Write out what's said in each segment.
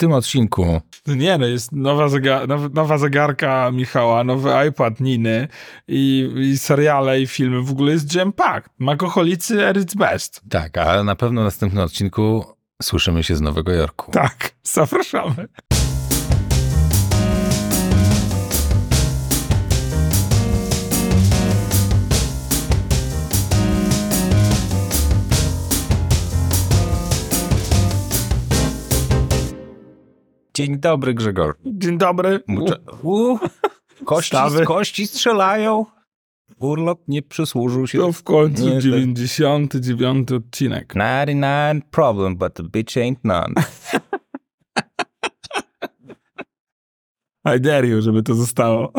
tym odcinku. No nie, no jest nowa, zegar nowa, zegarka Michała, nowy iPad Niny i, i seriale i filmy. W ogóle jest jam packed. Makoholicy its best. Tak, a na pewno w następnym odcinku słyszymy się z Nowego Jorku. Tak, zapraszamy. Dzień dobry, Grzegorz. Dzień dobry. Mucze... U, kości, Stawy. kości strzelają. Urlop nie przysłużył się. To w końcu Nie, to- 99 odcinek. 99 problem, but the bitch ain't none. I dare you, żeby to zostało.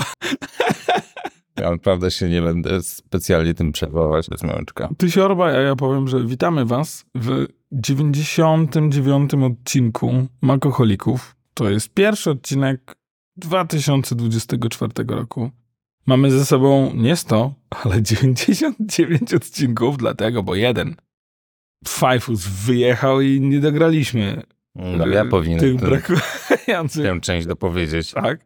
Ja naprawdę się nie będę specjalnie tym przejmować bez małeczka. Ty się orba, a ja powiem, że witamy was w 99 odcinku Makoholików. To jest pierwszy odcinek 2024 roku. Mamy ze sobą nie 100, ale 99 odcinków, dlatego, bo jeden Fajfus wyjechał i nie dograliśmy No, ja tych powinienem tę- brakujących. tę część dopowiedzieć. Tak.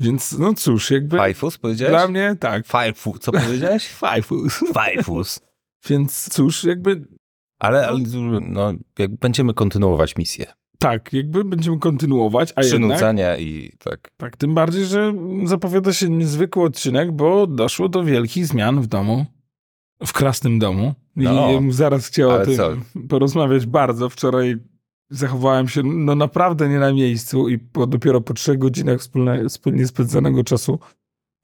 Więc no cóż, jakby Fajfus powiedziałeś? dla mnie tak. Fajfus, co powiedziałeś? Fajfus. Fajfus. Więc cóż, jakby Ale, ale no, jak będziemy kontynuować misję. Tak, jakby będziemy kontynuować, a jednak Przynudzania i tak. Tak, tym bardziej, że zapowiada się niezwykły odcinek, bo doszło do wielkich zmian w domu, w krasnym domu. I No. ja bym zaraz chciał o tym co? porozmawiać bardzo. Wczoraj zachowałem się no naprawdę nie na miejscu i po, dopiero po trzech godzinach wspólne, wspólnie spędzonego czasu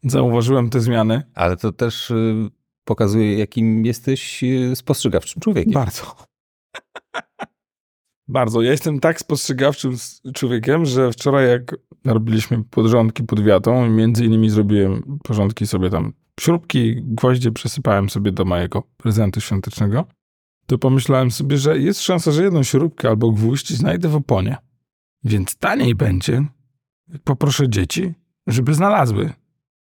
zauważyłem te zmiany. Ale to też y, pokazuje, jakim jesteś y, spostrzegawczym człowiekiem. Bardzo. Bardzo. Ja jestem tak spostrzegawczym człowiekiem, że wczoraj jak robiliśmy podrządki pod wiatą, między innymi zrobiłem porządki sobie tam, śrubki, gwoździe przesypałem sobie do mojego prezentu świątecznego, to pomyślałem sobie, że jest szansa, że jedną śrubkę albo gwóźdź znajdę w oponie. Więc taniej będzie, poproszę dzieci, żeby znalazły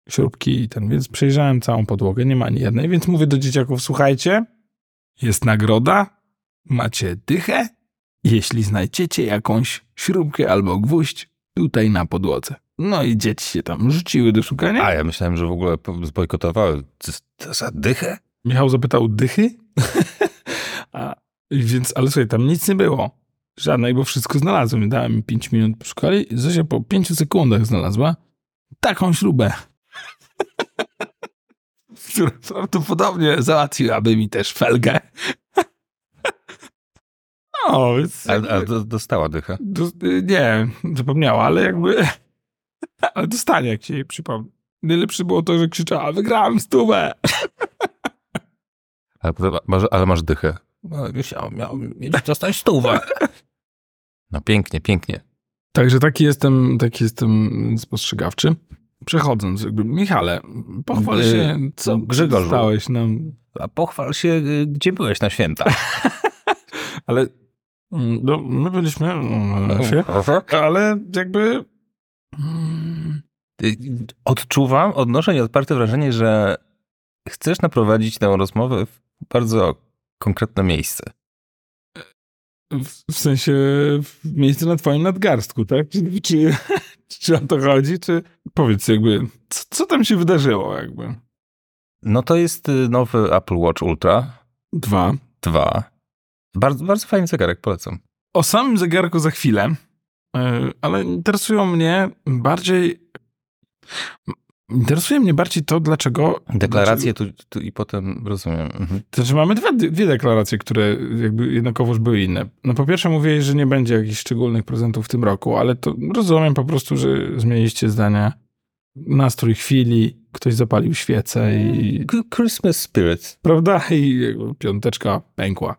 śrubki i ten, więc przejrzałem całą podłogę, nie ma ani jednej, więc mówię do dzieciaków, słuchajcie, jest nagroda, macie dychę, jeśli znajdziecie jakąś śrubkę albo gwóźdź tutaj na podłodze. No i dzieci się tam rzuciły do szukania. A ja myślałem, że w ogóle zbojkotowały. To, to za dychę? Michał zapytał dychy, A, więc, ale słuchaj, tam nic nie było. Żadnej, bo wszystko znalazłem. Dałem mi 5 minut, poszukali. Zosia po 5 sekundach znalazła taką śrubę. która prawdopodobnie załatwiłaby mi też felgę. No, więc... Ale do, dostała dychę. Do, nie, zapomniała, ale jakby. Ale dostanie, jak się jej przypomni. Najlepsze było to, że krzyczała: Wygrałem stówę! Ale, masz, ale masz dychę. No, Musiałem, miałem mieć dostać stówę. No pięknie, pięknie. Także taki jestem, taki jestem spostrzegawczy. Przechodząc, jakby, Michale, pochwal się, co Grzegorzu. stałeś nam. A pochwal się, y, gdzie byłeś na święta. Ale no, my byliśmy mm, na ale jakby. mm, Odczuwam, odnoszę nieodparte wrażenie, że chcesz naprowadzić tę rozmowę w bardzo konkretne miejsce. W, w sensie w miejsce na twoim nadgarstku, tak? Czy, czy, czy o to chodzi? Czy powiedz jakby, co, co tam się wydarzyło jakby? No to jest y, nowy Apple Watch Ultra Dwa. 2. Bardzo, bardzo fajny zegarek, polecam. O samym zegarku za chwilę, yy, ale interesują mnie bardziej. Interesuje mnie bardziej to, dlaczego. Deklaracje tu, tu i potem rozumiem. Mhm. Dlaczego, znaczy, mamy dwie, dwie deklaracje, które jakby jednakowoż były inne. No po pierwsze mówię, że nie będzie jakichś szczególnych prezentów w tym roku, ale to rozumiem po prostu, że zmieniliście zdania. Nastrój chwili, ktoś zapalił świecę i Christmas Spirit. prawda? I piąteczka pękła.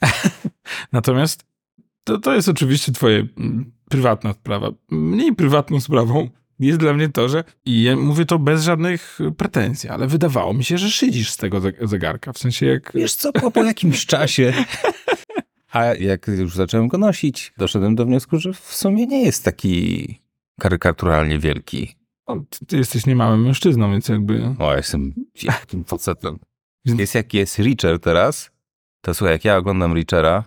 Natomiast to, to jest oczywiście twoje mm, prywatna sprawa. Mniej prywatną sprawą jest dla mnie to, że i ja mówię to bez żadnych pretensji, ale wydawało mi się, że szydzisz z tego ze- zegarka. W sensie jak... Wiesz co, po, po jakimś czasie. A jak już zacząłem go nosić, doszedłem do wniosku, że w sumie nie jest taki karykaturalnie wielki. O, ty, ty jesteś niemałym mężczyzną, więc jakby... O, ja jestem wielkim facetem. Jest jak jest Reacher teraz, to słuchaj, jak ja oglądam Reachera,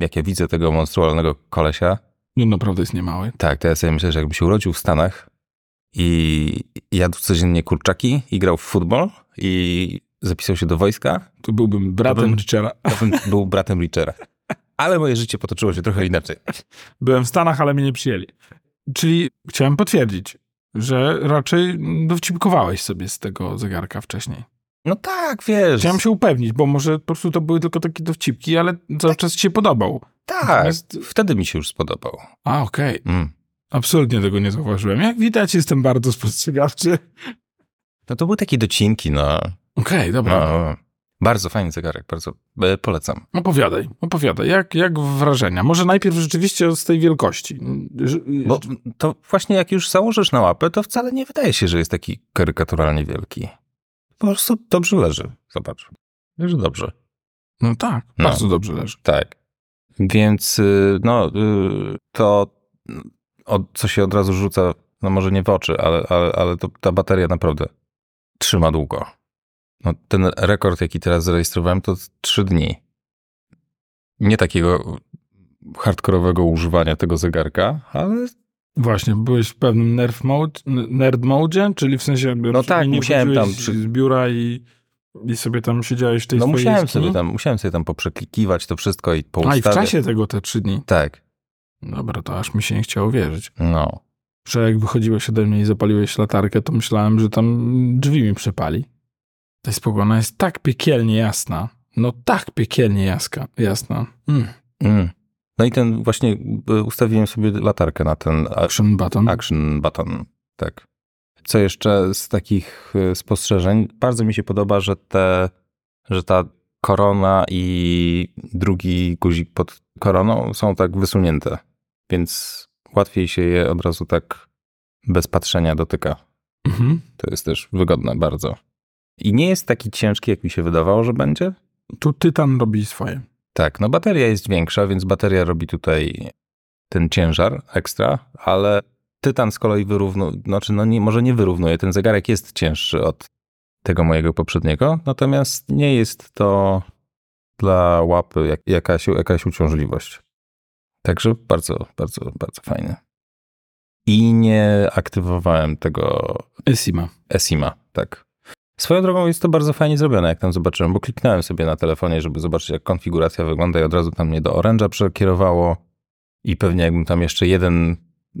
jak ja widzę tego monstrualnego kolesia, No naprawdę jest niemały. Tak, to ja sobie myślę, że jakbym się urodził w Stanach i jadł codziennie kurczaki i grał w futbol i zapisał się do wojska, To byłbym bratem bym- Richera. to bym był bratem Richera. Ale moje życie potoczyło się trochę inaczej. Byłem w Stanach, ale mnie nie przyjęli. Czyli chciałem potwierdzić, że raczej dowcipkowałeś sobie z tego zegarka wcześniej. No tak, wiesz. Chciałem się upewnić, bo może po prostu to były tylko takie dowcipki, ale cały czas ci się podobał. Tak, Natomiast- wtedy mi się już spodobał. A, okej. Mm. Absolutnie tego nie zauważyłem. Jak widać, jestem bardzo spostrzegawczy. No to były takie docinki, no. Okej, dobra. no. Bardzo fajny zegarek, bardzo e, polecam. Opowiadaj, opowiadaj. Jak, jak wrażenia? Może najpierw rzeczywiście z tej wielkości. Bo to właśnie jak już założysz na łapę, to wcale nie wydaje się, że jest taki karykaturalnie wielki. Po prostu dobrze leży. Zobacz. Leży dobrze. No tak, No. bardzo dobrze leży. Tak. Więc y, no, y, to od, co się od razu rzuca, no może nie w oczy, ale, ale, ale to, ta bateria naprawdę trzyma długo. No, ten rekord, jaki teraz zarejestrowałem, to trzy dni. Nie takiego hardkorowego używania tego zegarka, ale Właśnie, byłeś w pewnym nerd mode, nerd mode, czyli w sensie No tak, nie musiałem tam przy- z biura i, i sobie tam siedziałeś w tej no musiałem jaskini? sobie tam, musiałem sobie tam poprzeklikiwać to wszystko i A i w poustawiać. czasie tego te trzy dni. Tak, Dobra, to aż mi się nie chciało wierzyć. no. Że jak wychodziłeś ode mnie i zapaliłeś latarkę, to myślałem, że tam drzwi mi przepali. Ta spokojna jest tak piekielnie jasna. No tak piekielnie jaska, jasna. Mm. Mm. No i ten właśnie y, ustawiłem sobie latarkę na ten Action button. action button. Tak. Co jeszcze z takich y, spostrzeżeń? Bardzo mi się podoba, że te, że ta korona i drugi guzik pod koroną są tak wysunięte, więc łatwiej się je od razu tak bez patrzenia dotyka. Mhm. To jest też wygodne bardzo. I nie jest taki ciężki, jak mi się wydawało, że będzie. Tu tytan robi swoje. Tak, no bateria jest większa, więc bateria robi tutaj ten ciężar ekstra, ale tytan z kolei wyrównuje, znaczy no nie, może nie wyrównuje, ten zegarek jest cięższy od tego mojego poprzedniego, natomiast nie jest to dla łapy jak, jakaś, jakaś uciążliwość. Także bardzo, bardzo, bardzo fajne. I nie aktywowałem tego Esima. Esima, tak. Swoją drogą jest to bardzo fajnie zrobione, jak tam zobaczyłem, bo kliknąłem sobie na telefonie, żeby zobaczyć, jak konfiguracja wygląda i od razu tam mnie do Orange'a przekierowało i pewnie jakbym tam jeszcze jeden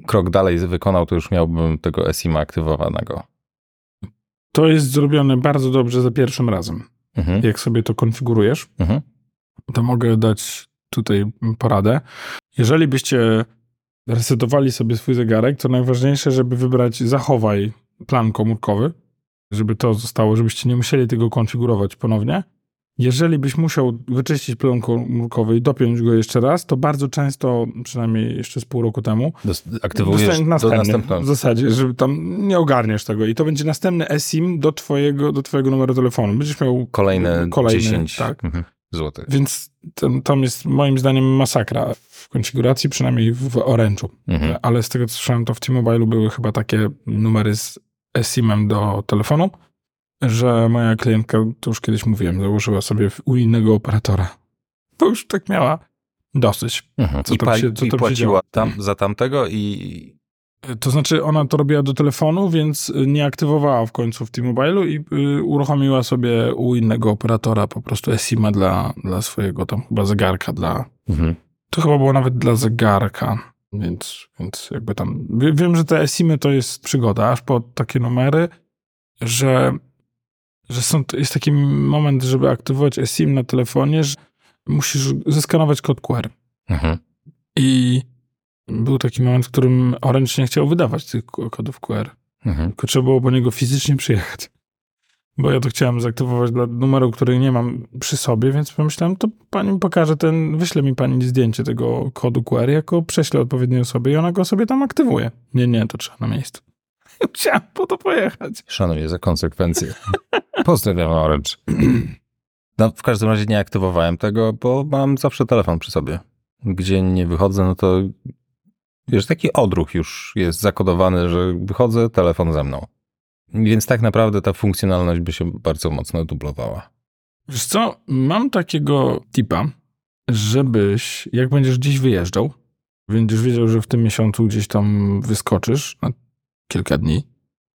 krok dalej wykonał, to już miałbym tego Esima aktywowanego. To jest zrobione bardzo dobrze za pierwszym razem. Mhm, Jak sobie to konfigurujesz, mhm, to mogę dać tutaj poradę. Jeżeli byście resetowali sobie swój zegarek, to najważniejsze, żeby wybrać zachowaj plan komórkowy, żeby to zostało, żebyście nie musieli tego konfigurować ponownie. Jeżeli byś musiał wyczyścić plan komórkowy i dopiąć go jeszcze raz, to bardzo często, przynajmniej jeszcze z pół roku temu, Dos- aktywujesz następny. W zasadzie, że tam nie ogarniesz tego i to będzie następny eSIM do twojego, do twojego numeru telefonu. Będziesz miał Kolejne, kolejny, 10 tak. mhm, złotych. Więc tam, tam jest moim zdaniem masakra w konfiguracji, przynajmniej w Orange'u. Mhm. Ale z tego co słyszałem, to w T-Mobile'u były chyba takie numery z eSIM-em do telefonu, że moja klientka, to już kiedyś mówiłem, założyła sobie u innego operatora. Bo już tak miała dosyć. Mhm. Co I, tam się- co i tam płaciła tam, za tamtego i To znaczy, ona to robiła do telefonu, więc nie aktywowała w końcu w T-Mobile'u i y, uruchomiła sobie u innego operatora po prostu eSIM-a dla, dla swojego tam chyba zegarka, dla, mhm. To chyba było nawet dla zegarka, więc, więc jakby tam. Wie, wiem, że te eSIMy to jest przygoda, aż po takie numery, że, że są, jest taki moment, żeby aktywować eSIM na telefonie, że musisz zeskanować kod QR. Mhm. I był taki moment, w którym Orange nie chciał wydawać tych ko- kodów QR. Mhm. Tylko trzeba było po niego fizycznie przyjechać. Bo ja to chciałem zaktywować dla numeru, który nie mam przy sobie, więc pomyślałem, to pani pokaże ten, wyśle mi pani zdjęcie tego kodu QR, jako prześlę odpowiedniej osobie i ona go sobie tam aktywuje. Nie, nie, to trzeba na miejscu. Chciałem po to pojechać. Szanuję za konsekwencje. Pozdrawiam Orange. No, w każdym razie nie aktywowałem tego, bo mam zawsze telefon przy sobie. Gdzie nie wychodzę, no to wiesz, taki odruch już jest zakodowany, że wychodzę, telefon ze mną. Więc tak naprawdę ta funkcjonalność by się bardzo mocno dublowała. Wiesz co, mam takiego tipa, żebyś, jak będziesz gdzieś wyjeżdżał, będziesz wiedział, że w tym miesiącu gdzieś tam wyskoczysz na kilka dni,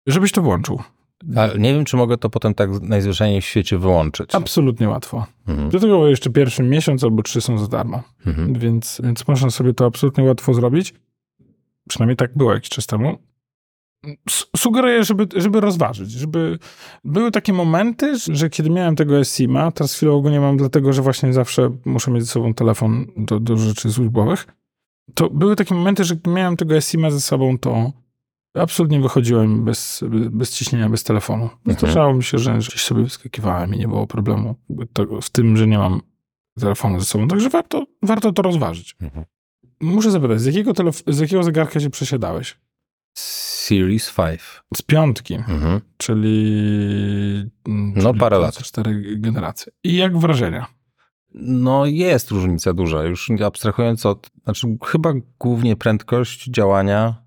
żebyś to włączył. Ale nie wiem, czy mogę to potem tak najzwyczajniej w świecie wyłączyć. Absolutnie łatwo. Mhm. Do tego jeszcze pierwszy miesiąc albo trzy są za darmo, Mhm. więc, więc można sobie to absolutnie łatwo zrobić. Przynajmniej tak było jakiś czas temu. Sugeruję, żeby, żeby rozważyć, żeby były takie momenty, że kiedy miałem tego SIM-a, teraz chwilowo go nie mam, dlatego że właśnie zawsze muszę mieć ze sobą telefon do, do rzeczy służbowych, to były takie momenty, że gdy miałem tego SIM-a ze sobą, to absolutnie wychodziłem bez, bez ciśnienia, bez telefonu. Zdarzało mi się, że gdzieś sobie wyskakiwałem i nie było problemu tego, w tym, że nie mam telefonu ze sobą. Także warto, warto to rozważyć. Mhm. Muszę zapytać, z jakiego, z jakiego zegarka się przesiadałeś? Series 5. Z piątki, Mhm. czyli... mm, No, czyli parę lat. Cztery generacje. I jak wrażenia? No jest różnica duża, już abstrahując od, znaczy chyba głównie prędkość działania,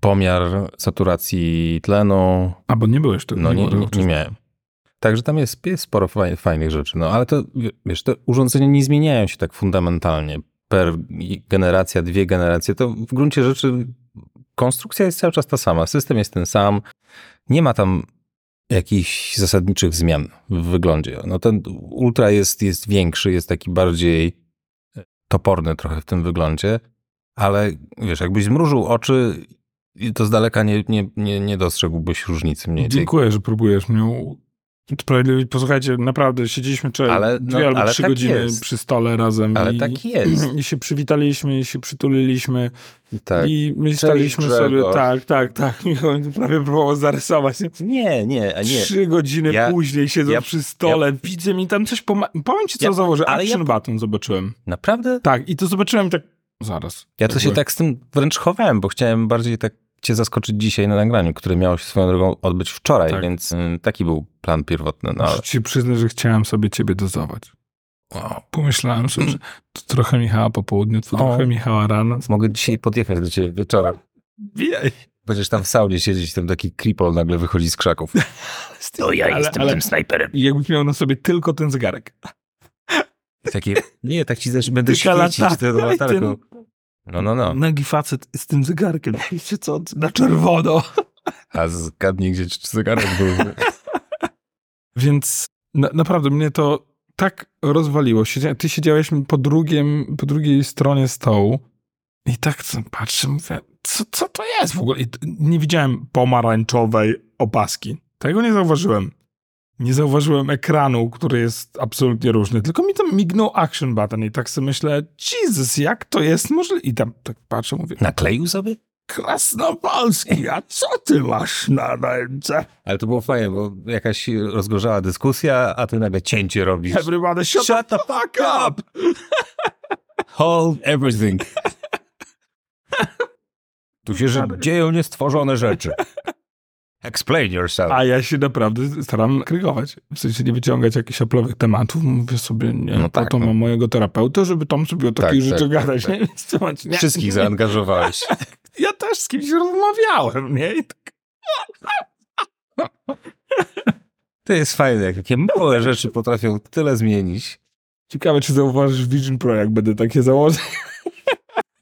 pomiar saturacji tlenu, A, bo nie byłeś tu. no nie, tego nie, nie miałem. Także tam jest, jest sporo faj- fajnych rzeczy, no ale to, wiesz, te urządzenia nie zmieniają się tak fundamentalnie per generacja, dwie generacje, to w gruncie rzeczy konstrukcja jest cały czas ta sama, system jest ten sam, nie ma tam jakichś zasadniczych zmian w wyglądzie. No ten Ultra jest, jest większy, jest taki bardziej toporny trochę w tym wyglądzie, ale wiesz, jakbyś zmrużył oczy, to z daleka nie, nie, nie, nie dostrzegłbyś różnicy mniej. Dziękuję, że próbujesz mnie posłuchajcie, naprawdę siedzieliśmy wczoraj Ale, dwie no, albo ale trzy tak godziny jest. przy stole razem. Ale i, tak jest. I się przywitaliśmy, i się przytuliliśmy. Tak. I myśleliśmy Cześć, sobie, Grzegorz. tak, tak, tak. Michał mi prawie próbował zarysować. Nie, nie, a nie. Trzy godziny Ja- później siedzą ja- przy stole, widzę mi tam coś poma- Powiem ci, co Ja- założę. Action ja- button zobaczyłem. Naprawdę? Tak, i to zobaczyłem tak, zaraz. Ja to się tak z tym wręcz chowałem, bo chciałem bardziej tak cię zaskoczyć dzisiaj na nagraniu, które miało się swoją drogą odbyć wczoraj, Tak. więc y, taki był plan pierwotny. No, ale... Muszę ci przyznać, że chciałem sobie ciebie dozować. wow. Pomyślałem sobie, że to trochę Michała po południu, to O. trochę Michała rano. Mogę dzisiaj podjechać do ciebie wieczorem. Wiej. Będziesz tam w saunie siedzieć, tam taki kripol nagle wychodzi z krzaków. To ja Ale- jestem ale- tym snajperem. I jakbyś miał na sobie tylko ten zegarek. I takie, nie, tak ci też będę świecić tę latarką. No, no, no. Nagi facet z tym zegarkiem. Wiecie co? Na czerwono. A zgadnij, gdzie zegarek był. Więc na, naprawdę mnie to tak rozwaliło. Siedzia, ty siedziałeś po, drugim, po drugiej stronie stołu i tak patrzę, mówię, co, co to jest w ogóle? I nie widziałem pomarańczowej opaski. Tego nie zauważyłem. Nie zauważyłem ekranu, który jest absolutnie różny, tylko mi tam mignął action button i tak sobie myślę, Jesus, jak to jest możliwe? I tam tak patrzę, mówię, Nakleił sobie? Krasnopolski, a co ty masz na ręce? Ale to było fajne, bo jakaś rozgorzała dyskusja, a ty nagle cięcie robisz. Everybody shut, Shut the fuck up! Hold everything. Tu się że dzieją niestworzone rzeczy. Explain yourself. A ja się naprawdę staram krygować. W sensie nie wyciągać jakichś oplowych tematów. Mówię sobie, nie, No tak, to no. mam mojego terapeuta, żeby tam sobie o takich Tak, rzeczach tak, gadać. tak, nie? Nie, Wszystkich nie. zaangażowałeś. Ja też z kimś rozmawiałem, nie? I tak, To jest fajne, jak takie małe rzeczy potrafią tyle zmienić. ciekawe, czy zauważysz Vision Pro, jak będę takie założyć.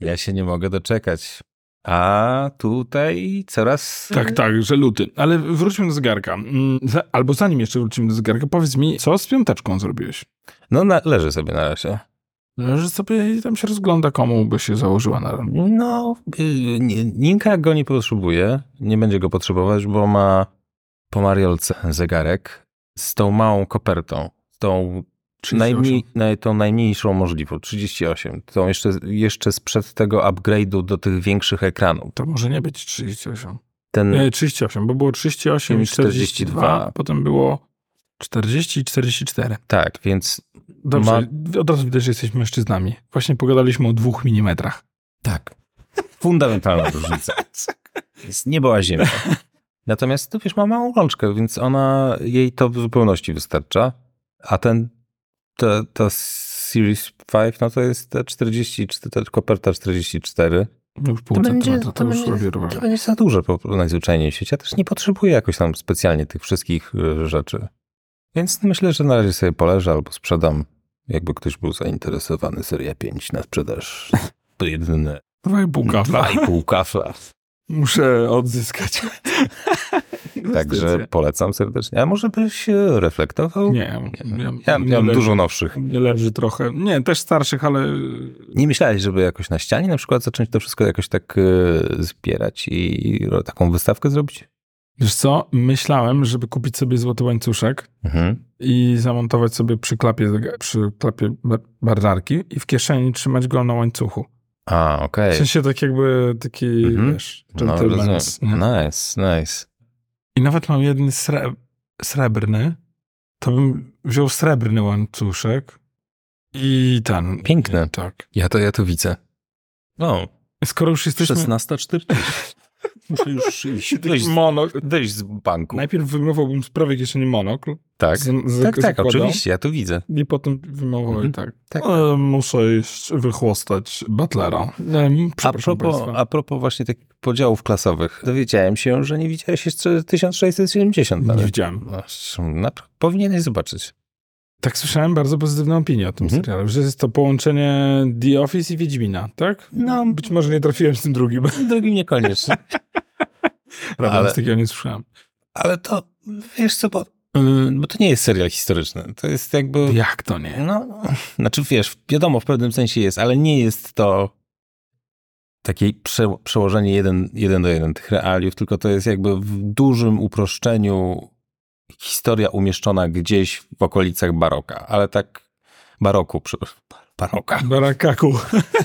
Ja się nie mogę doczekać. A tutaj coraz... Tak, tak, że luty. Ale wróćmy do zegarka. Mm, Albo zanim jeszcze wrócimy do zegarka, powiedz mi, co z piąteczką zrobiłeś? No, na, leży sobie na razie. Że sobie tam się rozgląda, komu by się założyła na ramię. No, y, Ninka go nie potrzebuje, nie będzie go potrzebować, bo ma po Mariolce zegarek z tą małą kopertą, z tą, 38. najmniej, naj, tą najmniejszą możliwą, 38, tą jeszcze, jeszcze sprzed tego upgrade'u do tych większych ekranów. To może nie być 38. Ten, Nie, 38, bo było 38 i 42, 42. potem było 40 i 44. tak, więc Dobrze, od razu widać, że jesteśmy mężczyznami. Właśnie pogadaliśmy o dwóch milimetrach. tak, fundamentalna różnica. Jest niebo a ziemia. Natomiast, to wiesz, ma małą rączkę, więc ona, jej to w zupełności wystarcza, a ten, ta, ta Series 5, no to jest te 40, czy ta koperta 44. Już pół To będzie- to, to już będzie- robię To będzie za duże po, najzwyczajniej w świecie. Ja też nie potrzebuję jakoś tam specjalnie tych wszystkich y, rzeczy. Więc myślę, że na razie sobie poleżę albo sprzedam, jakby ktoś był zainteresowany Seria 5 na sprzedaż. jedyne Dwa i pół kafla. dwa i pół kafla. Muszę odzyskać. Także polecam serdecznie. A może byś e, reflektował? Nie, Ja, ja mam leży, dużo nowszych. Nie leży trochę. Nie, też starszych, ale Nie myślałeś, żeby jakoś na ścianie na przykład zacząć to wszystko jakoś tak e, zbierać i taką wystawkę zrobić? wiesz co? Myślałem, żeby kupić sobie złoty łańcuszek Mhm. i zamontować sobie przy klapie, przy klapie bar- marynarki i w kieszeni trzymać go na łańcuchu. A, okej. W sensie tak jakby taki, Mhm. wiesz, No? Nice, nice. I nawet mam jeden sre- srebrny, to bym wziął srebrny łańcuszek i ten. Piękne. Tak. Ja to, ja to widzę. No, Skoro już jesteśmy... 16.40. Muszę już iść. Wyjść, z- Monok. wyjść z banku. Najpierw wyjmowałbym z prawej kieszeni monokl. Tak, Z, z, tak, tak, zakładał oczywiście, ja to widzę. I potem wyjmowałem Mhm. tak. Tak. E, muszę iść wychłostać butlera. E, A propos, państwa. a propos właśnie takich podziałów klasowych, dowiedziałem się, że nie widziałeś jeszcze 1670 Nie nawet. widziałem. No, powinieneś zobaczyć. Tak słyszałem bardzo pozytywne opinie o tym Mhm. serialu, że jest to połączenie The Office i Wiedźmina, tak? No, Być może nie trafiłem z tym drugim. drugim niekoniecznie. Prawda, Ale- z takiego nie słyszałem. Ale to, wiesz co, bo, yy, bo to nie jest serial historyczny. To jest jakby... Jak to nie? No, znaczy wiesz, wiadomo, w pewnym sensie jest, ale nie jest to takie prze, przełożenie jeden, jeden do jeden tych realiów, tylko to jest jakby w dużym uproszczeniu historia umieszczona gdzieś w okolicach baroka, ale tak baroku, baroka, Barakaku.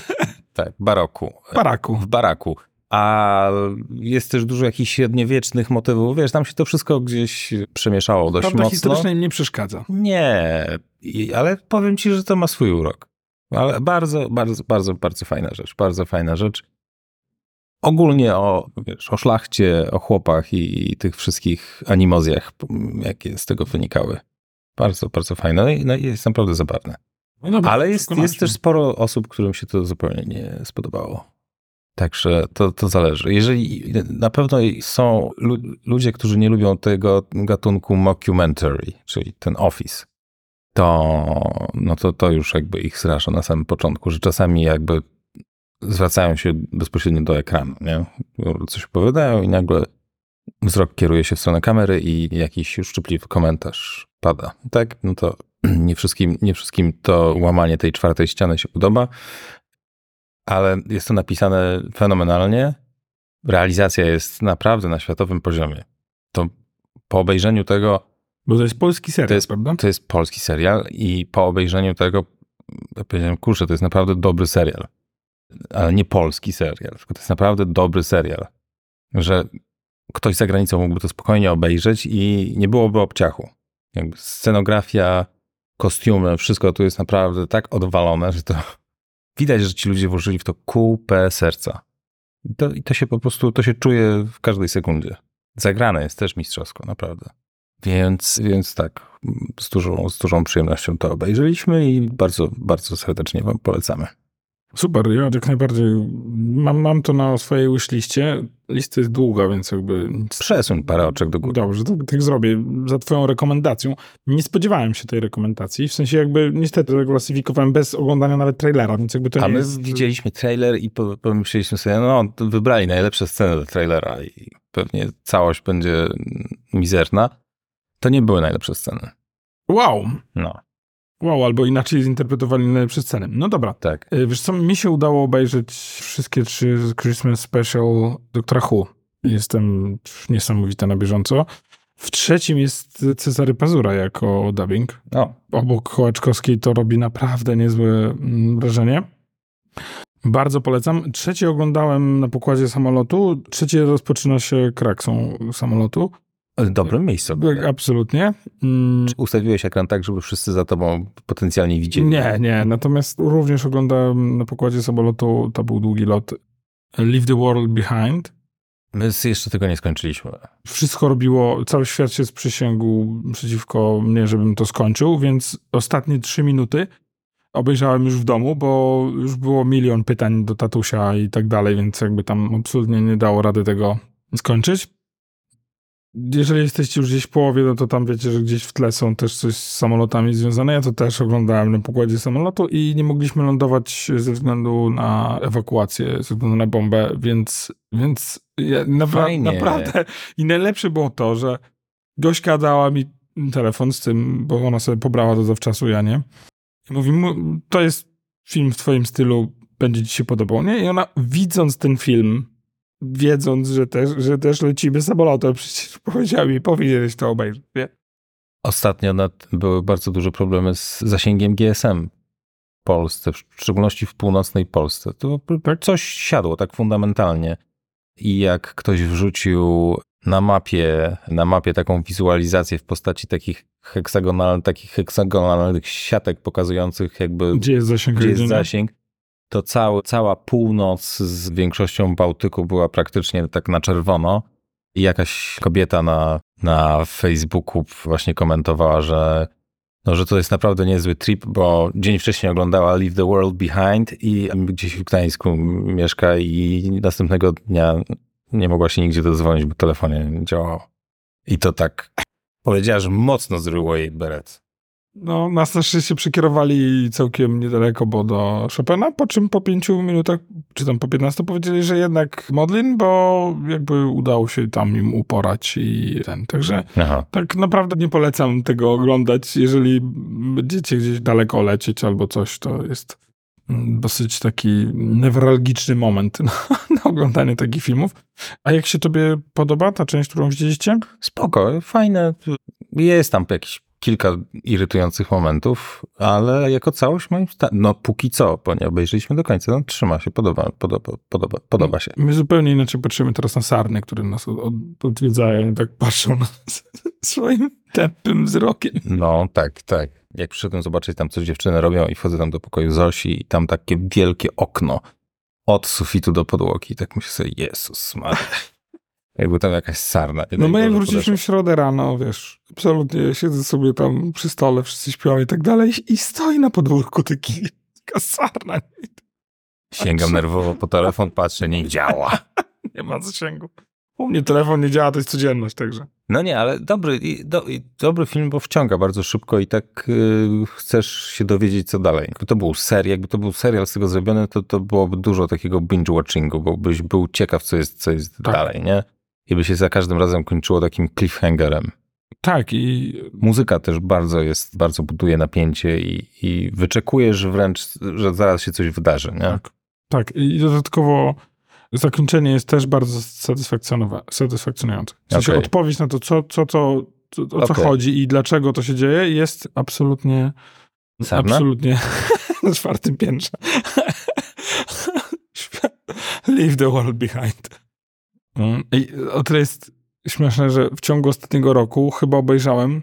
tak, baroku, Baraku. w baraku. A jest też dużo jakichś średniowiecznych motywów, wiesz, tam się to wszystko gdzieś przemieszało dość Prawda mocno. historyczna im nie przeszkadza. Nie, I- ale powiem ci, że to ma swój urok. Ale bardzo, bardzo, bardzo, bardzo fajna rzecz. Bardzo fajna rzecz. Ogólnie o, wiesz, o szlachcie, o chłopach i, i tych wszystkich animozjach, jakie z tego wynikały. Bardzo, bardzo fajne. No i, no i jest naprawdę zabawne. No dobra, Ale jest, jest też sporo osób, którym się to zupełnie nie spodobało. Także to, to zależy. Jeżeli na pewno są lu- ludzie, którzy nie lubią tego gatunku mockumentary, czyli ten office, to, no to, to już jakby ich zrasza na samym początku, że czasami jakby zwracają się bezpośrednio do ekranu, nie? Coś opowiadają i nagle wzrok kieruje się w stronę kamery i jakiś uszczypliwy komentarz pada. Tak? No to nie wszystkim, nie wszystkim to łamanie tej czwartej ściany się podoba, ale jest to napisane fenomenalnie. Realizacja jest naprawdę na światowym poziomie. To po obejrzeniu tego, Bo to jest polski serial, To jest- prawda? to jest polski serial i po obejrzeniu tego ja powiedziałem, kurczę, to jest naprawdę dobry serial. Ale nie polski serial, tylko to jest naprawdę dobry serial. Że ktoś za granicą mógłby to spokojnie obejrzeć i nie byłoby obciachu. Jakby scenografia, kostiumy, wszystko tu jest naprawdę tak odwalone, że to widać, że ci ludzie włożyli w to kupę serca. I to, I to się po prostu, to się czuje w każdej sekundzie. Zagrane jest też mistrzowsko, naprawdę. Więc, więc tak, z dużą, z dużą przyjemnością to obejrzeliśmy i bardzo, bardzo serdecznie wam polecamy. Super, ja jak najbardziej mam, mam to na swojej wishliście. Lista jest długa, więc jakby Przesuń parę oczek do góry. Dobrze, tak, tak zrobię. Za twoją rekomendacją. Nie spodziewałem się tej rekomendacji. W sensie jakby niestety zaklasyfikowałem bez oglądania nawet trailera, więc jakby to A nie my jest... widzieliśmy trailer i po- pomyśleliśmy sobie, no to wybrali najlepsze sceny do trailera i pewnie całość będzie mizerna. To nie były najlepsze sceny. Wow, No, wow, albo inaczej zinterpretowali najlepsze sceny. No dobra. tak. Y, Wiesz co, mi się udało obejrzeć wszystkie trzy Christmas Special Doktora Who. Jestem niesamowita na bieżąco. W trzecim jest Cezary Pazura jako dubbing. O, obok Kołaczkowskiej to robi naprawdę niezłe mm, wrażenie. Bardzo polecam. Trzecie oglądałem na pokładzie samolotu. Trzecie rozpoczyna się kraksą samolotu. Dobrym miejscu. Tak, Absolutnie. Mm, Ustawiłeś ekran tak, żeby wszyscy za tobą potencjalnie widzieli. Nie, nie. Natomiast również oglądałem na pokładzie samolotu, to był długi lot, Leave the World Behind. My jeszcze tego nie skończyliśmy. Wszystko robiło, cały świat się sprzysięgł przeciwko mnie, żebym to skończył, więc ostatnie trzy minuty obejrzałem już w domu, bo już było milion pytań do tatusia i tak dalej, więc jakby tam absolutnie nie dało rady tego skończyć. Jeżeli jesteście już gdzieś w połowie, no to tam wiecie, że gdzieś w tle są też coś z samolotami związane. Ja to też oglądałem na pokładzie samolotu i nie mogliśmy lądować ze względu na ewakuację, ze względu na bombę, więc, więc ja napra- naprawdę. I najlepsze było to, że Gośka dała mi telefon z tym, bo ona sobie pobrała to zawczasu, ja nie. I mówi, to jest film w twoim stylu, będzie ci się podobał, nie? I ona widząc ten film, wiedząc, że też, że też lecimy samolotem, przecież powiedziała mi, powinieneś to obejrzeć, nie? Ostatnio nad, były bardzo duże problemy z zasięgiem GSM w Polsce, w szczególności w północnej Polsce. To coś siadło tak fundamentalnie. I jak ktoś wrzucił na mapie, na mapie taką wizualizację w postaci takich heksagonalnych, takich heksagonalnych siatek pokazujących jakby gdzie jest zasięg, gdzie jest zasięg to cały, cała północ z większością Bałtyku była praktycznie tak na czerwono. I jakaś kobieta na, na Facebooku właśnie komentowała, że, no, że to jest naprawdę niezły trip, bo dzień wcześniej oglądała Leave the World Behind i gdzieś w Gdańsku mieszka i następnego dnia nie mogła się nigdzie dodzwonić, bo telefonie nie działało. I to tak powiedziała, że mocno zryło jej beret. No, nas na szczęście przekierowali całkiem niedaleko, bo do Chopina, po czym po pięciu minutach, czy tam po 15 powiedzieli, że jednak Modlin, bo jakby udało się tam im uporać i ten. Także Aha. tak naprawdę nie polecam tego oglądać. Jeżeli będziecie gdzieś daleko lecieć albo coś, to jest dosyć taki newralgiczny moment na, na, oglądanie takich filmów. A jak się tobie podoba ta część, którą widzieliście? Spoko, fajne. Jest tam jakiś kilka irytujących momentów, ale jako całość moim zdaniem, no póki co, bo nie obejrzeliśmy do końca, no trzyma się, podoba, podoba, podoba, podoba się. My zupełnie inaczej patrzymy teraz na sarny, które nas od, odwiedzają i tak patrzą na nas swoim tępym wzrokiem. No, tak, tak. Jak przyszedłem zobaczyć tam, co dziewczyny robią i wchodzę tam do pokoju Zosi i tam takie wielkie okno od sufitu do podłogi. Tak myślę sobie, Jezus Maria. Jakby tam jakaś sarna. No my jak wróciliśmy w środę rano, wiesz, absolutnie siedzę sobie tam przy stole, wszyscy śpią i tak dalej i stoi na podwórku taki, taka sarna. Sięgam nerwowo po telefon, patrzę, nie działa. nie ma zasięgu. U mnie telefon nie działa, to jest codzienność, także. No nie, ale dobry, do, dobry film, bo wciąga bardzo szybko i tak yy, chcesz się dowiedzieć, co dalej. Jakby to był serial, jakby to był serial z tego zrobiony, to, to byłoby dużo takiego binge-watchingu, bo byś był ciekaw, co jest, co jest tak. dalej, nie? I by się za każdym razem kończyło takim cliffhangerem. Tak, i muzyka też bardzo jest, bardzo buduje napięcie i, i wyczekujesz wręcz, że zaraz się coś wydarzy, nie? Tak, tak. i dodatkowo zakończenie jest też bardzo satysfakcjonujące. W sensie okay. odpowiedź na to, co, co, co, co o co okay. chodzi i dlaczego to się dzieje, jest absolutnie Sarna? absolutnie na czwartym piętrze. Leave the world behind. Mm, I o tyle jest śmieszne, że w ciągu ostatniego roku chyba obejrzałem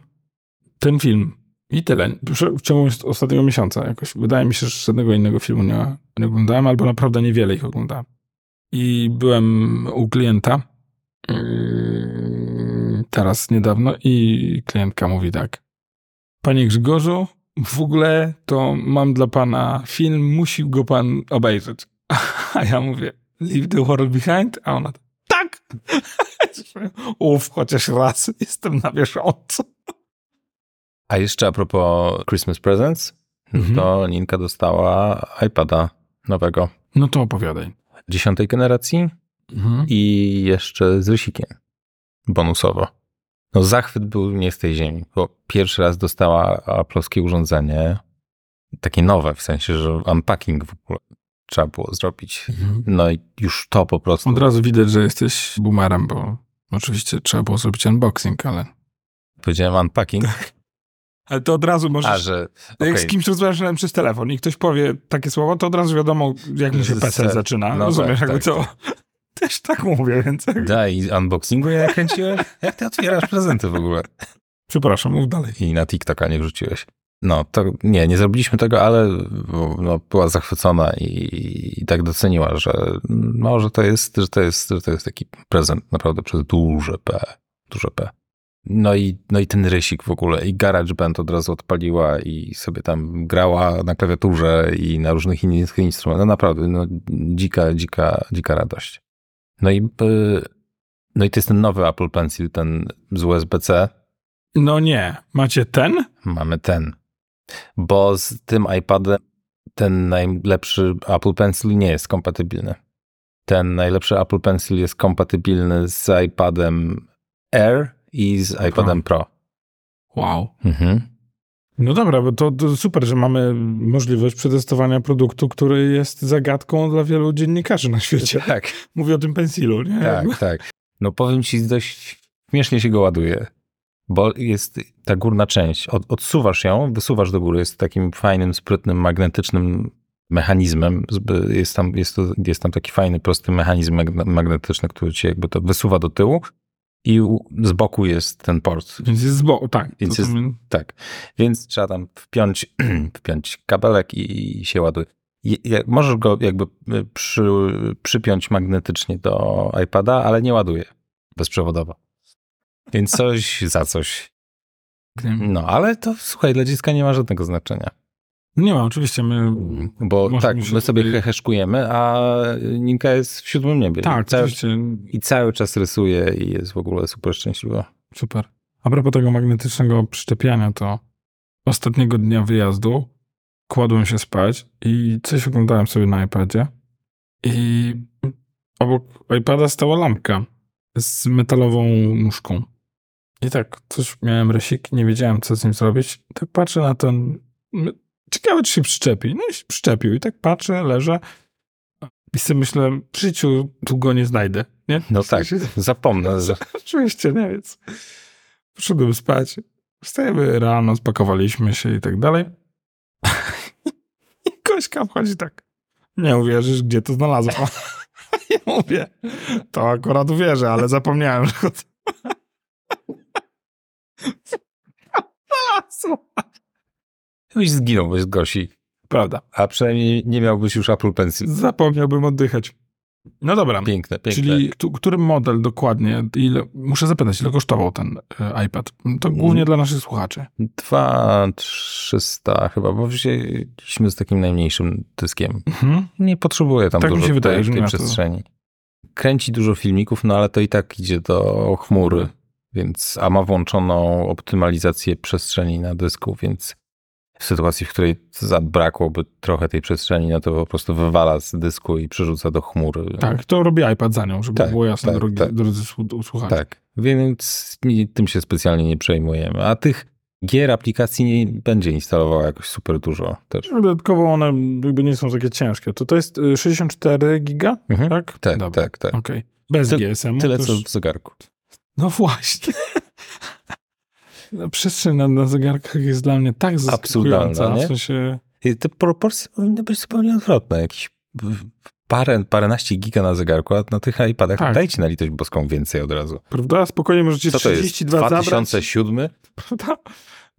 ten film. I tyle. W ciągu ostatniego miesiąca jakoś. Wydaje mi się, że żadnego innego filmu nie, nie oglądałem, albo naprawdę niewiele ich oglądałem. I byłem u klienta yy, teraz niedawno i klientka mówi tak. Panie Grzegorzu, w ogóle to mam dla pana film, musi go pan obejrzeć. A ja mówię, leave the world behind, a ona tak. Uf, chociaż raz jestem na bieżąco. A jeszcze a propos Christmas Presents, mhm. to Ninka dostała iPada nowego. No to opowiadaj. Dziesiątej generacji mhm. i jeszcze z rysikiem. Bonusowo. No zachwyt był nie z tej ziemi, bo pierwszy raz dostała aploskie urządzenie, takie nowe, w sensie, że unpacking w ogóle trzeba było zrobić. Mhm. No i już to po prostu. Od razu widać, że jesteś boomerem, bo oczywiście trzeba było zrobić unboxing, ale. Powiedziałem unpacking. Tak. Ale to od razu możesz. A, że, okay. Jak z kimś rozmawiasz przez telefon i ktoś powie takie słowo, to od razu wiadomo, jak mi się PC zaczyna. No Rozumiesz, tak, jakby tak, co. Tak. Też tak mówię, więc. Daj, unboxingu ja kręciłem? Jak ty otwierasz prezenty w ogóle? Przepraszam, mów dalej. I na TikToka nie wrzuciłeś. No, to nie, nie zrobiliśmy tego, ale no, była zachwycona i, i tak doceniła, że no, że to jest, że to jest, że to jest taki prezent naprawdę przez duże P, duże P. No i, no i ten rysik w ogóle i GarageBand od razu odpaliła i sobie tam grała na klawiaturze i na różnych innych instrumentach. No naprawdę, no dzika, dzika, dzika radość. No i y, No i to jest ten nowy Apple Pencil, ten z USB-C. No nie. Macie ten? Mamy ten. Bo z tym iPadem ten najlepszy Apple Pencil nie jest kompatybilny. Ten najlepszy Apple Pencil jest kompatybilny z iPadem Air i z iPadem Pro. Wow. Mhm. No dobra, bo to, to super, że mamy możliwość przetestowania produktu, który jest zagadką dla wielu dziennikarzy na świecie. Tak, Mówię o tym pensilu, nie? tak, tak. No powiem ci, dość śmiesznie się go ładuje, bo jest ta górna część, od, odsuwasz ją, wysuwasz do góry, jest takim fajnym, sprytnym, magnetycznym mechanizmem. Jest tam, jest, to, jest tam taki fajny, prosty mechanizm magne- magnetyczny, który cię jakby to wysuwa do tyłu i z boku jest ten port. Więc jest z boku, tak. Więc jest- Tak, więc trzeba tam wpiąć, wpiąć kabelek i, i się ładuje. Je- je- Możesz go jakby y, przy, przypiąć magnetycznie do iPada, ale nie ładuje bezprzewodowo. Więc coś za coś. No, ale to słuchaj, dla dziecka nie ma żadnego znaczenia. Nie ma, oczywiście. My, Bo tak, my sobie tutaj- heheszkujemy, a Ninka jest w siódmym niebie. tak, I cały, oczywiście. I cały czas rysuje i jest w ogóle super szczęśliwa. Super. A propos tego magnetycznego przyczepiania, to ostatniego dnia wyjazdu kładłem się spać i coś oglądałem sobie na iPadzie i obok iPada stała lampka z metalową nóżką. I tak, coś miałem resik, nie wiedziałem, co z nim zrobić. Tak patrzę na ten... Ciekawe, czy się przyczepi. No i się przyczepił. I tak patrzę, leżę i sobie myślę, w życiu tu go nie znajdę. Nie? No tak, zapomnę. że- Oczywiście, nie, więc poszedłem spać. Wstajemy rano, spakowaliśmy się i tak dalej. I Kośka wchodzi tak. Nie uwierzysz, gdzie to znalazłem. Ja mówię, to akurat uwierzę, ale zapomniałem, że. Byś zginął bez Gosi. Prawda. A przynajmniej nie miałbyś już Apple Pencil. Zapomniałbym oddychać. No dobra. Piękne, piękne. Czyli któ- który model dokładnie, ile, muszę zapytać, ile kosztował ten e, iPad? To głównie dla naszych słuchaczy. Dwa, trzysta chyba, bo wzięliśmy z takim najmniejszym dyskiem. Mhm. Nie potrzebuję tam Tak mi dużo się wydaje, tej, tej przestrzeni. Kręci dużo filmików, no ale to i tak idzie do chmury, więc, a ma włączoną optymalizację przestrzeni na dysku, więc w sytuacji, w której zabrakłoby trochę tej przestrzeni, no to po prostu wywala z dysku i przerzuca do chmury. Tak, to robi iPad za nią, żeby Tak, było jasne, tak, drogi, tak. drodzy słu- słuchacze. Tak, więc tym się specjalnie nie przejmujemy. A tych gier, aplikacji nie będzie instalowała jakoś super dużo też. Dodatkowo one jakby nie są takie ciężkie. To to jest y, 64 giga, Mhm. tak? Tak, Dobra, tak, tak. Okej. Bez Ty- GSM-u. Tyle też... co w zegarku. No właśnie. No, Przestrzeń na, na zegarkach jest dla mnie tak zaskakująca. Nie? W sensie... Te proporcje powinny być zupełnie odwrotne. Jakieś parę, paręnaście giga na zegarku, a na tych iPadach Tak. dajcie na litość boską więcej od razu. Prawda? Spokojnie możecie Co to jest? 32 zabrać. 2007? Prawda?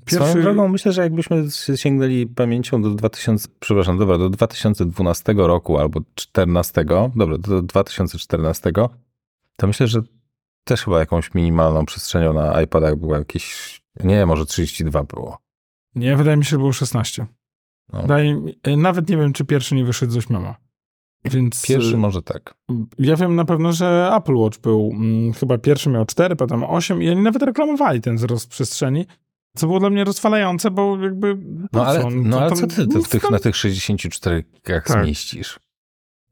Swoją drogą myślę, że jakbyśmy sięgnęli pamięcią do 2000, przepraszam, dobra, do 2012 roku albo 2014, dobra, do 2014, to myślę, że też chyba jakąś minimalną przestrzenią na iPadach było jakieś, nie, może 32 było. Nie, wydaje mi się, że było 16. No. Y, nawet nie wiem, czy pierwszy nie wyszedł z ośmioma. Więc Pierwszy y, może tak. Ja wiem na pewno, że Apple Watch był, mm, chyba pierwszy miał 4, potem 8 i oni nawet reklamowali ten wzrost przestrzeni, co było dla mnie rozwalające, bo jakby... No ale, co? no, ale co ty nic tych, na tych 64 gigach Tak. zmieścisz?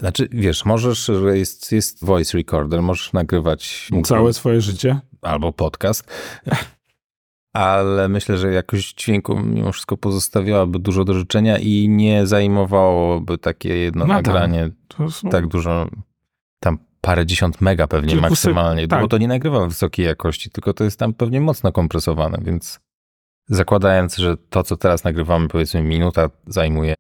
Znaczy, wiesz, możesz, że jest, jest voice recorder, możesz nagrywać Całe swoje życie. albo podcast, ale myślę, że jakość dźwięku mimo wszystko pozostawiałaby dużo do życzenia i nie zajmowałoby takie jedno Nadal. nagranie To są... tak dużo, tam parę dziesiąt mega pewnie Kilkuset- maksymalnie, tak. bo to nie nagrywa wysokiej jakości, tylko to jest tam pewnie mocno kompresowane, więc zakładając, że to, co teraz nagrywamy, powiedzmy minuta zajmuje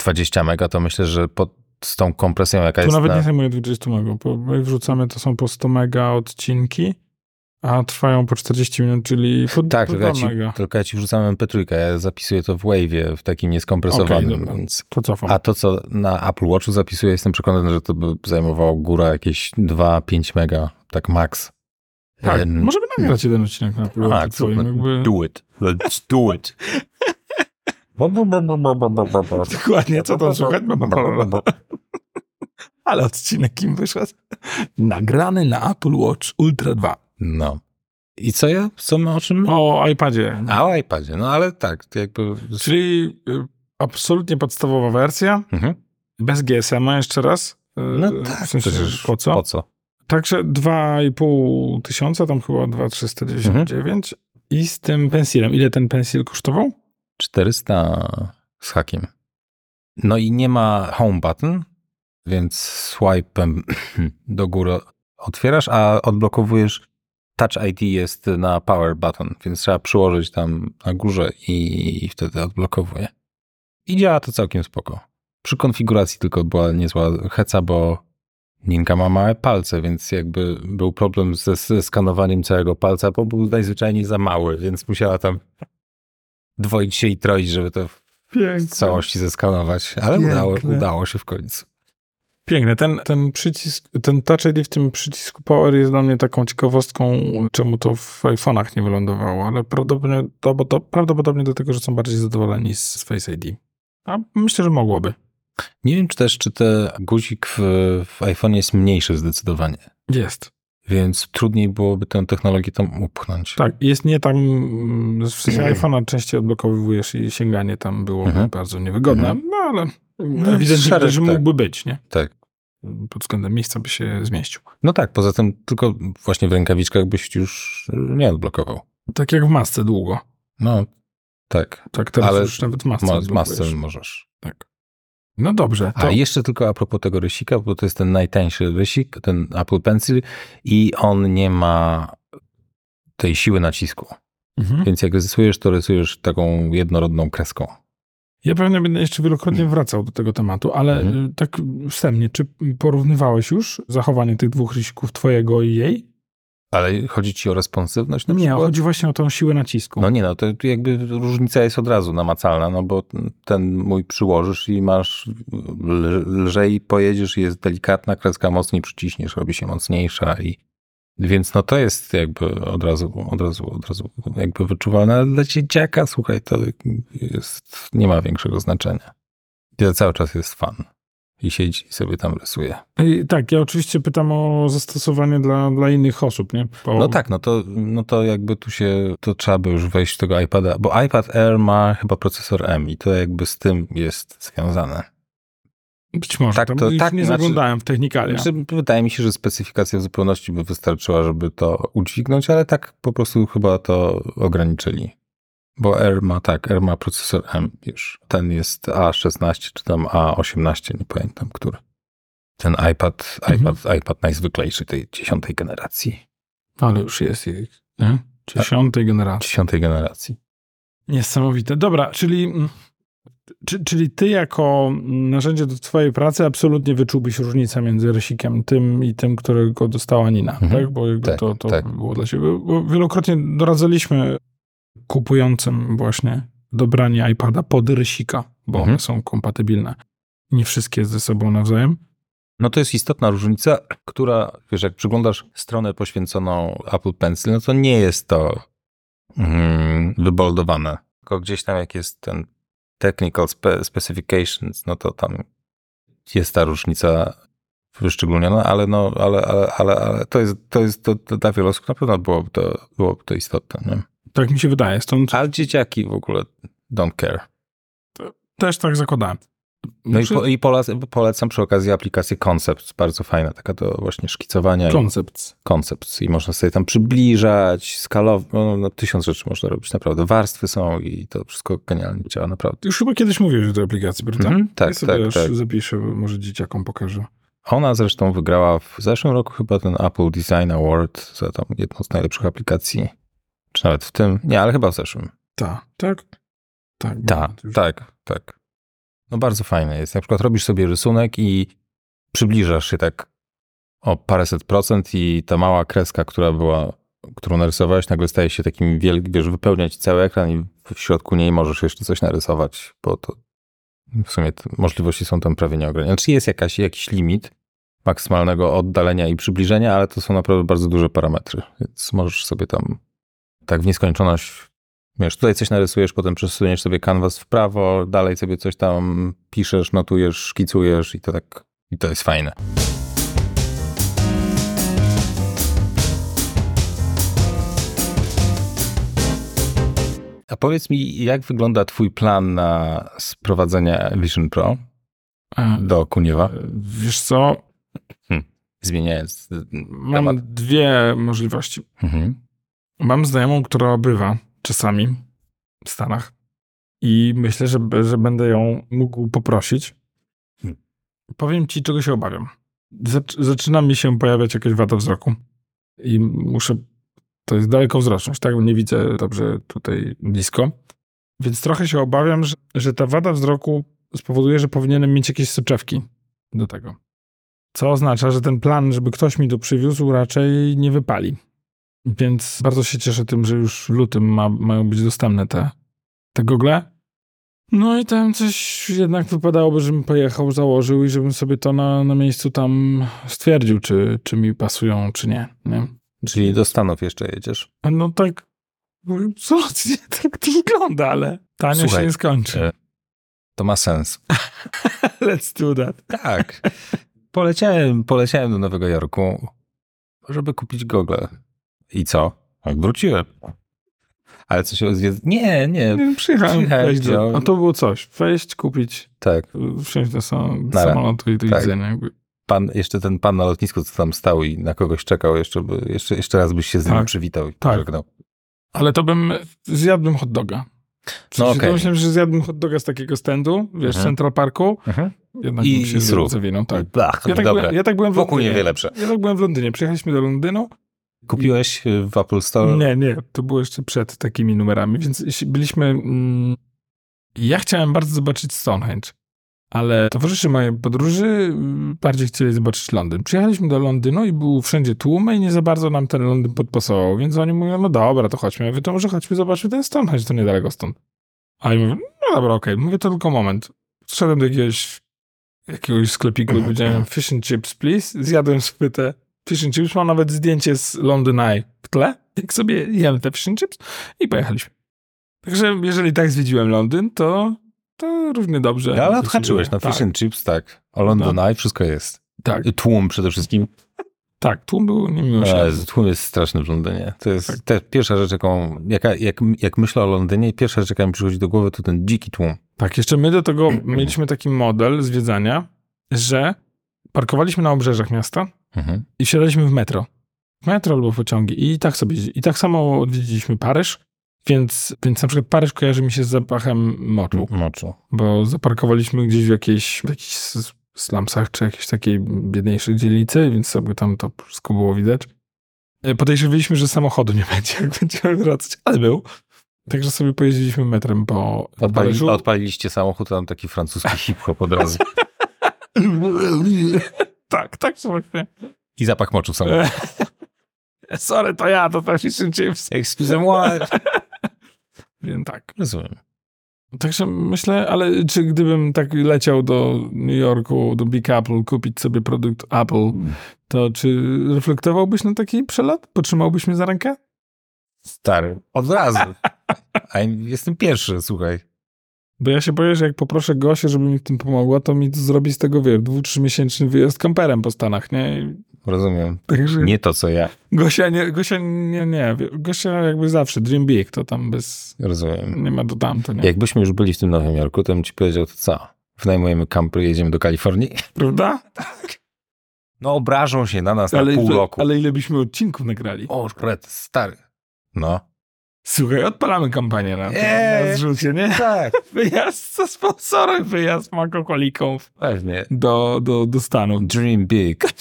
20 mega, to myślę, że pod, z tą kompresją, jaka Tu jest nawet na... nie zajmuje 20 mega, bo my wrzucamy, to są po 100 mega odcinki, a trwają po 40 minut, czyli po, Tak, po tylko ja, 2 ci, mega. tylko ja ci wrzucam MP3, ja zapisuję to w Wave'ie, w takim nieskompresowanym, dobra. więc... To cofam. A to, co na Apple Watchu zapisuję, jestem przekonany, że to by zajmowało góra jakieś 2-5 mega, tak max. tak, Em, możemy nagrać jeden odcinek na Apple Watchu twoim, super. jakby... Do it. Let's do it. Dokładnie, co tam słychać? Ale odcinek im wyszedł. Nagrany na Apple Watch Ultra 2. No. I co ja? Co my o czym? O iPadzie. A o iPadzie, no ale tak, jakby... Czyli y, absolutnie podstawowa wersja, Mhm. bez GSM-a jeszcze raz. Y, No tak, w sensie, przecież po co? Po co? Także 2,5 tysiąca, tam chyba 2,399 i z tym pensilem. Ile ten pensil kosztował? 400 z hakiem. No i nie ma home button, więc swipe'em do góry otwierasz, a odblokowujesz Touch ID jest na power button, więc trzeba przyłożyć tam na górze i wtedy odblokowuje. I działa to całkiem spoko. Przy konfiguracji tylko była niezła heca, bo Ninka ma małe palce, więc jakby był problem ze, ze skanowaniem całego palca, bo był najzwyczajniej za mały, więc musiała tam dwoić się i troić, żeby to w Piękne. całości zeskanować, ale Piękne. udało, udało się w końcu. Piękne. Ten, ten przycisk, ten Touch ID w tym przycisku Power jest dla mnie taką ciekawostką, czemu to w iPhone'ach nie wylądowało, ale prawdopodobnie, to, bo to, prawdopodobnie dlatego, że są bardziej zadowoleni z z Face ID. A myślę, że mogłoby. Nie wiem czy też, czy ten guzik w, w iPhone jest mniejszy zdecydowanie, Jest. Więc trudniej byłoby tę technologię tam upchnąć. Tak, jest nie tam, mm, w sensie iPhone'a częściej odblokowujesz i sięganie tam było Mhm. bardzo niewygodne, Mhm. no ale No, ewidentnie też tak. mógłby być, nie? tak. Pod względem miejsca by się zmieścił. No tak, poza tym tylko właśnie w rękawiczkach byś już nie odblokował. Tak jak w masce długo. No, tak. Tak teraz Ale już nawet masce Ma, odblokujesz. masę możesz. Tak. No dobrze, to A jeszcze tylko a propos tego rysika, bo to jest ten najtańszy rysik, ten Apple Pencil i on nie ma tej siły nacisku. mhm. Więc jak rysujesz, to rysujesz taką jednorodną kreską. Ja pewnie będę jeszcze wielokrotnie wracał do tego tematu, ale Mhm. y, tak wstępnie, czy porównywałeś już zachowanie tych dwóch rysików, twojego i jej? Ale chodzi ci o responsywność na Nie, przykład? chodzi właśnie o tą siłę nacisku. No nie, no to jakby różnica jest od razu namacalna, no bo ten mój przyłożysz i masz lżej pojedziesz i jest delikatna kreska, mocniej przyciśniesz, robi się mocniejsza i więc no to jest jakby od razu, od razu, od razu jakby wyczuwalne, ale dla dzieciaka, słuchaj, to jest, nie ma większego znaczenia. To cały czas jest fan i siedzi i sobie tam rysuje. I tak, ja oczywiście pytam o zastosowanie dla, dla innych osób, nie? Bo No tak, no to, no to jakby tu się, to trzeba by już wejść w tego iPada, bo iPad Air ma chyba procesor M i to jakby z tym jest związane. Być może, tak, to- tak, nie znaczy- zaglądałem w technikalia. Znaczy, wydaje mi się, że specyfikacja w zupełności by wystarczyła, żeby to udźwignąć, ale tak po prostu chyba to ograniczyli. Bo R ma, tak, R ma procesor M już. Ten jest A16 czy tam A18, nie pamiętam, który. Ten iPad, Mhm. iPad, iPad najzwyklejszy tej dziesiątej generacji. Ale już jest ich, nie? Dziesiątej generacji. Dziesiątej generacji. Niesamowite. Dobra, czyli, mm, czy, czyli ty jako mm, narzędzie do twojej pracy absolutnie wyczułbyś różnicę między rysikiem tym i tym, którego dostała Nina, Mhm. tak? Bo jakby Tak, to, to tak. było dla ciebie. Bo wielokrotnie doradzaliśmy kupującym właśnie dobranie iPada pod rysika, bo Mhm. one są kompatybilne. Nie wszystkie ze sobą nawzajem. No to jest istotna różnica, która, wiesz, jak przyglądasz stronę poświęconą Apple Pencil, no to nie jest to mm, wyboldowane. Tylko gdzieś tam jak jest ten technical spe specifications, no to tam jest ta różnica wyszczególniona, ale no, ale, ale, ale, ale to jest, to jest, to, to dla wielu osób na pewno byłoby to, byłoby to istotne, nie? Tak mi się wydaje. Stąd Ale dzieciaki w ogóle don't care. też tak zakładałem. No i, po, i polecam, polecam przy okazji aplikację Concepts, bardzo fajna, taka do właśnie szkicowania i Koncept. koncept i można sobie tam przybliżać, skalować, no, no, tysiąc rzeczy można robić, naprawdę. Warstwy są i to wszystko genialnie działa, naprawdę. Już chyba kiedyś mówiłeś o tej aplikacji, prawda? Mhm, tak, ja sobie tak, tak. zapiszę, może dzieciakom pokażę. Ona zresztą wygrała w zeszłym roku chyba ten Apple Design Award za tam jedną z najlepszych aplikacji, czy nawet w tym, nie, ale chyba w zeszłym. Tak, tak? Tak. Już- tak, tak. No bardzo fajne jest. Na przykład robisz sobie rysunek i przybliżasz się tak o paręset procent i ta mała kreska, która była, którą narysowałeś, nagle staje się takim wielkim, wiesz, wypełniać cały ekran i w środku niej możesz jeszcze coś narysować, bo to w sumie możliwości są tam prawie nieograniczone. Czy jest jakaś, jakiś limit maksymalnego oddalenia i przybliżenia, ale to są naprawdę bardzo duże parametry, więc możesz sobie tam tak w nieskończoność Wiesz, tutaj coś narysujesz, potem przesuniesz sobie kanwas w prawo, dalej sobie coś tam piszesz, notujesz, szkicujesz i to tak I to jest fajne. A powiedz mi, jak wygląda twój plan na sprowadzenie Vision Pro E, do Kuniewa? Wiesz co, Zmieniając mam temat. dwie możliwości. Mhm. Mam znajomą, która bywa czasami w Stanach i myślę, że, że będę ją mógł poprosić. Hmm. Powiem ci, czego się obawiam. Zac- zaczyna mi się pojawiać jakaś wada wzroku i muszę, to jest dalekowzroczność, tak? Nie widzę dobrze tutaj blisko. Więc trochę się obawiam, że, że ta wada wzroku spowoduje, że powinienem mieć jakieś soczewki do tego. Co oznacza, że ten plan, żeby ktoś mi to przywiózł, raczej nie wypali. Więc bardzo się cieszę tym, że już w lutym ma, mają być dostępne te, te gogle. No i tam coś jednak wypadałoby, żebym pojechał, założył i żebym sobie to na, na miejscu tam stwierdził, czy, czy mi pasują, czy nie. nie? Czyli do Stanów jeszcze jedziesz? No tak, co? Tak to wygląda, ale tanio Słuchaj, się nie skończy. e, To ma sens. Let's do that. Tak. Poleciałem, poleciałem do Nowego Jorku, żeby kupić gogle. I co? Jak wróciłem. Ale co się odwiedz... Nie, nie. Przyjechałem, Przyjechałem, do, a to było coś. Wejść, kupić, Tak. wsiąść do sam, Nara. samolotu i do Tak. widzenia. Jakby. Pan, jeszcze ten pan na lotnisku, co tam stał i na kogoś czekał, jeszcze, by, jeszcze, jeszcze raz byś się z nim Tak. przywitał i Tak. pożegnał. Ale to bym zjadłbym hot doga. W No sensie okej. to Myślałem, że zjadłbym hot doga z takiego standu, wiesz, Mhm. Central Parku. Jednak I- bym się i zawinął, tak. Bach, Ja tak, byłem, ja tak byłem w Wokół Londynie. niewiele lepsze. Ja tak byłem w Londynie. Przyjechaliśmy do Londynu. Kupiłeś y, w Apple Store? Nie, nie, to było jeszcze przed takimi numerami, więc byliśmy... Mm, ja chciałem bardzo zobaczyć Stonehenge, ale towarzysze mojej podróży mm, bardziej chcieli zobaczyć Londyn. Przyjechaliśmy do Londynu i był wszędzie tłum i nie za bardzo nam ten Londyn podpasował, więc oni mówią, no dobra, to chodźmy. Ja mówię, to może chodźmy zobaczyć ten Stonehenge, to niedaleko stąd. A ja mówię, no dobra, okej. Mówię, to tylko moment. Szedłem do jakiegoś, jakiegoś sklepiku i powiedziałem, fish and chips, please. Zjadłem te fish and chips. Mam nawet zdjęcie z London Eye w tle, jak sobie jem te fish and chips i pojechaliśmy. Także jeżeli tak zwiedziłem Londyn, to, to równie dobrze. No, ale odhaczyłeś na tak, Fish and Chips, tak. O London Eye wszystko jest. Tak, Tłum przede wszystkim. tak, tłum był niemiłosierny. tłum jest straszny w Londynie. To jest Tak. te, pierwsza rzecz, jaką, jaka, jak, jak myślę o Londynie, pierwsza rzecz, jaka mi przychodzi do głowy, to ten dziki tłum. Tak, jeszcze my do tego mieliśmy taki model zwiedzania, że parkowaliśmy na obrzeżach miasta Mhm. i wsiadaliśmy w metro. W metro albo w pociągi i tak sobie, i tak samo odwiedziliśmy Paryż, więc, więc na przykład Paryż kojarzy mi się z zapachem moczu, Moczu. bo zaparkowaliśmy gdzieś w jakiejś, w jakichś slumsach czy jakiejś takiej biedniejszej dzielnicy, więc sobie tam to wszystko było widać. E, Podejrzewaliśmy, że samochodu nie będzie, jak będziemy wracać, ale był. Także sobie pojeździliśmy metrem po, po Odpali, Paryżu. odpaliliście samochód, tam taki francuski hip-hop od razu. tak, tak właśnie. I zapach moczu samochodzie. Sorry, to ja, to fish and chips. Excusez-moi. Więc tak. Rozumiem. Także myślę, ale czy gdybym tak leciał do New Yorku, do Big Apple, kupić sobie produkt Apple, to czy reflektowałbyś na taki przelot? Potrzymałbyś mnie za rękę? Stary. Od razu. A jestem pierwszy, słuchaj. Bo ja się boję, że jak poproszę Gosię, żeby mi w tym pomogła, to mi zrobi z tego, wiesz, dwu, trzymiesięczny wyjazd kamperem po Stanach, nie? Rozumiem. Także Nie to, co ja. Gosia nie, Gosia nie, nie. Gosia jakby zawsze, dream big, to tam bez, Rozumiem. nie ma do tamto, nie? Jakbyśmy już byli w tym Nowym Jorku, to bym ci powiedział, to co? Wynajmujemy kamper i jedziemy do Kalifornii? Prawda? No obrażą się na nas Ale, na pół ile- roku. ale ile byśmy odcinków nagrali? O, red, stary. No. Słuchaj, odpalamy kampanię na, Eee. na zrzucie, nie? Tak. Wyjazd ze sponsorem, wyjazd makokolików Pewnie. do, do, do Stanów. Dream big.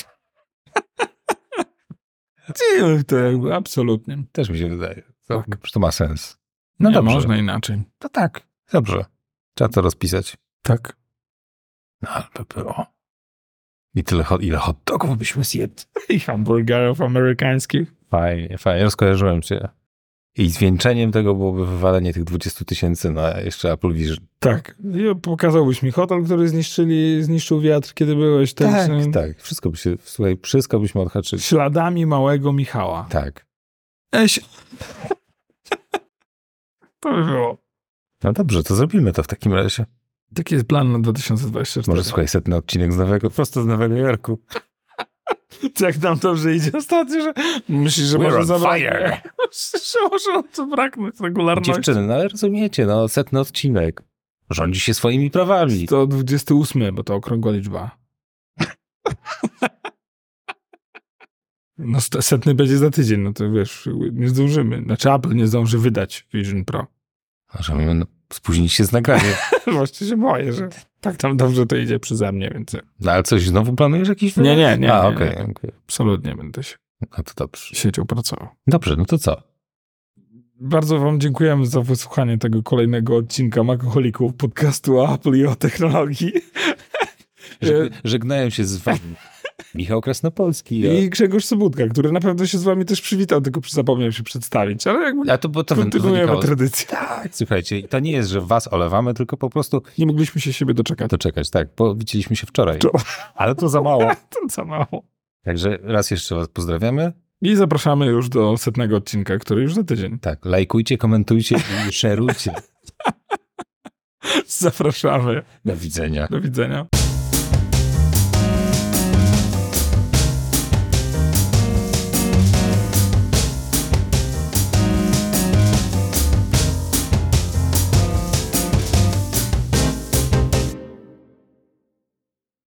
Ty, To jakby absolutnie. Też mi się wydaje. To, Tak. to ma sens. No nie dobrze. można inaczej. To tak. Dobrze. Trzeba to rozpisać. Tak. No ale by było. I tyle, hot- ile hot dogów byśmy zjedli. I hamburgerów amerykańskich. Fajnie, fajnie. Rozkojarzyłem cię. I zwieńczeniem tego byłoby wywalenie tych 20 tysięcy na jeszcze Apple Vision. Tak. Pokazałbyś mi hotel, który zniszczyli, zniszczył wiatr, kiedy byłeś. Ten, Tak, ten- tak. Wszystko by się, słuchaj, wszystko byśmy odhaczyli. Śladami małego Michała. Tak. Eś. to by było. No dobrze, to zrobimy to w takim razie. Taki jest plan na 2024. Może słuchaj, setny odcinek z Nowego, prosto z Nowego Jorku. Jak nam dobrze idzie ostatnio, że myślisz, że We're może fire. że może to braknąć regularności. Dziewczyny, no ale rozumiecie, no setny odcinek. Rządzi się swoimi prawami. 128, bo to okrągła liczba. No setny będzie za tydzień, no to wiesz, nie zdążymy. Znaczy Apple nie zdąży wydać Vision Pro. Możemy no, spóźnić się z nagraniem. Właściwie się boję, że tak tam dobrze to idzie przeze mnie, więc No ale coś, znowu planujesz jakiś Nie, nie, nie, A, nie, okej, nie. okej. absolutnie będę się No to dobrze. siedział, pracował. Dobrze, no to co? Bardzo wam dziękujemy za wysłuchanie tego kolejnego odcinka Makoholików podcastu o Apple i o technologii. Żeg- żegnają się z wami Michał Krasnopolski. I Grzegorz Sobutka, który na pewno się z wami też przywitał, tylko zapomniał się przedstawić, ale jakby A, to, bo to kontynuujemy wynikało tradycję. Tak, słuchajcie, i to nie jest, że was olewamy, tylko po prostu Nie mogliśmy się siebie doczekać. doczekać. Tak, bo widzieliśmy się wczoraj. Wczoraj. Ale to za mało. To za mało. Także raz jeszcze was pozdrawiamy. I zapraszamy już do setnego odcinka, który już za tydzień. Tak, lajkujcie, komentujcie i szerujcie. Zapraszamy. Do widzenia. Do widzenia.